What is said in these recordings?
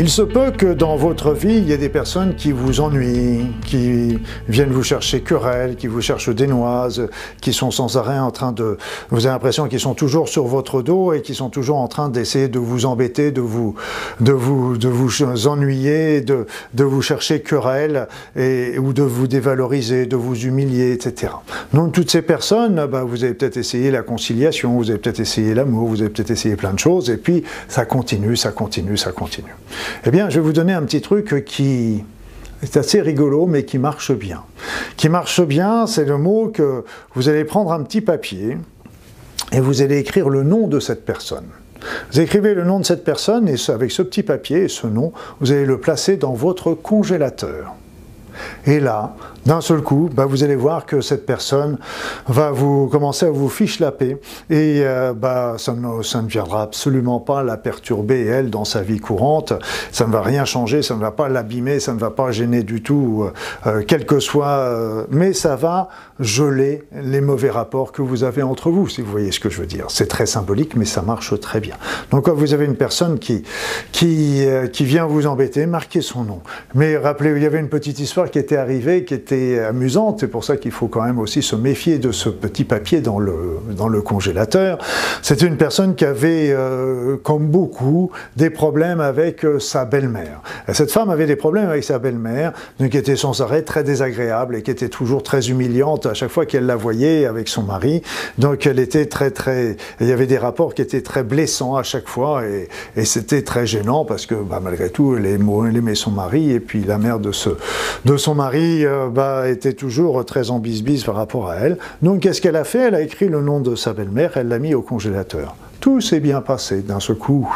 Il se peut que dans votre vie, il y ait des personnes qui vous ennuient, qui viennent vous chercher querelle, qui vous cherchent des noises, qui sont sans arrêt en train de... Vous avez l'impression qu'ils sont toujours sur votre dos et qui sont toujours en train d'essayer de vous embêter, de vous, de vous, de vous ennuyer, de, de vous chercher querelle et, ou de vous dévaloriser, de vous humilier, etc. Donc toutes ces personnes, bah, vous avez peut-être essayé la conciliation, vous avez peut-être essayé l'amour, vous avez peut-être essayé plein de choses et puis ça continue, ça continue, ça continue. Eh bien, je vais vous donner un petit truc qui est assez rigolo, mais qui marche bien. Qui marche bien, c'est le mot que vous allez prendre un petit papier et vous allez écrire le nom de cette personne. Vous écrivez le nom de cette personne et avec ce petit papier et ce nom, vous allez le placer dans votre congélateur. Et là, d'un seul coup, bah, vous allez voir que cette personne va vous commencer à vous fiche la paix et euh, bah, ça, ne, viendra absolument pas la perturber, elle, dans sa vie courante. Ça ne va rien changer, ça ne va pas l'abîmer, ça ne va pas gêner du tout, euh, euh quel que soit. Euh, mais ça va geler les mauvais rapports que vous avez entre vous, si vous voyez ce que je veux dire. C'est très symbolique, mais ça marche très bien. Donc quand vous avez une personne qui, qui, qui vient vous embêter, marquez son nom. Mais rappelez, il y avait une petite histoire qui était arrivée, qui était amusante. C'est pour ça qu'il faut quand même aussi se méfier de ce petit papier dans le, dans le congélateur. C'était une personne qui avait, euh, comme beaucoup, des problèmes avec euh, sa belle-mère. Cette femme avait des problèmes avec sa belle-mère, qui était sans arrêt très désagréable et qui était toujours très humiliante à chaque fois qu'elle la voyait avec son mari. Donc elle était très très, il y avait des rapports qui étaient très blessants à chaque fois et, c'était très gênant parce que bah, malgré tout elle aimait, son mari et puis la mère de, ce, son mari euh, bah, était toujours très en bisbise par rapport à elle. Donc qu'est-ce qu'elle a fait? Elle a écrit le nom de sa belle-mère, elle l'a mis au congélateur. Tout s'est bien passé. D'un seul coup,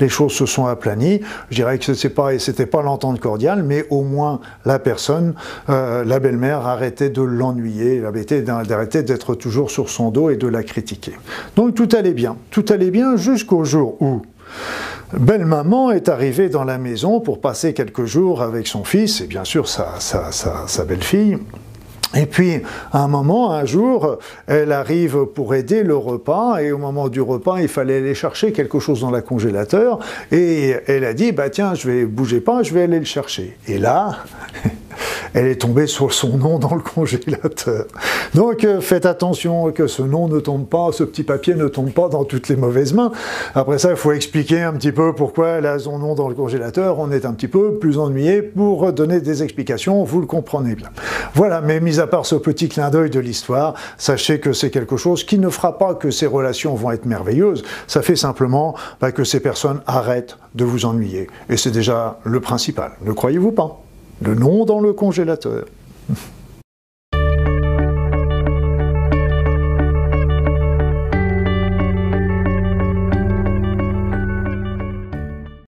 les choses se sont aplanies. Je dirais que ce n'était pas, pas l'entente cordiale, mais au moins la personne, euh, la belle-mère, arrêtait de l'ennuyer, arrêtait d'être toujours sur son dos et de la critiquer. Donc tout allait bien. Tout allait bien jusqu'au jour où Belle-maman est arrivée dans la maison pour passer quelques jours avec son fils et bien sûr sa, sa, belle-fille. Et puis, à un moment, un jour, elle arrive pour aider le repas, et au moment du repas, il fallait aller chercher quelque chose dans la congélateur, et elle a dit, bah tiens, je vais bouger pas, je vais aller le chercher. Et là, elle est tombée sur son nom dans le congélateur. Donc euh, faites attention que ce nom ne tombe pas, ce petit papier ne tombe pas dans toutes les mauvaises mains. Après ça, il faut expliquer un petit peu pourquoi elle a son nom dans le congélateur. On est un petit peu plus ennuyé pour donner des explications, vous le comprenez bien. Voilà, mais mis à part ce petit clin d'œil de l'histoire, sachez que c'est quelque chose qui ne fera pas que ces relations vont être merveilleuses, ça fait simplement bah, que ces personnes arrêtent de vous ennuyer. Et c'est déjà le principal, ne croyez-vous pas? Le nom dans le congélateur.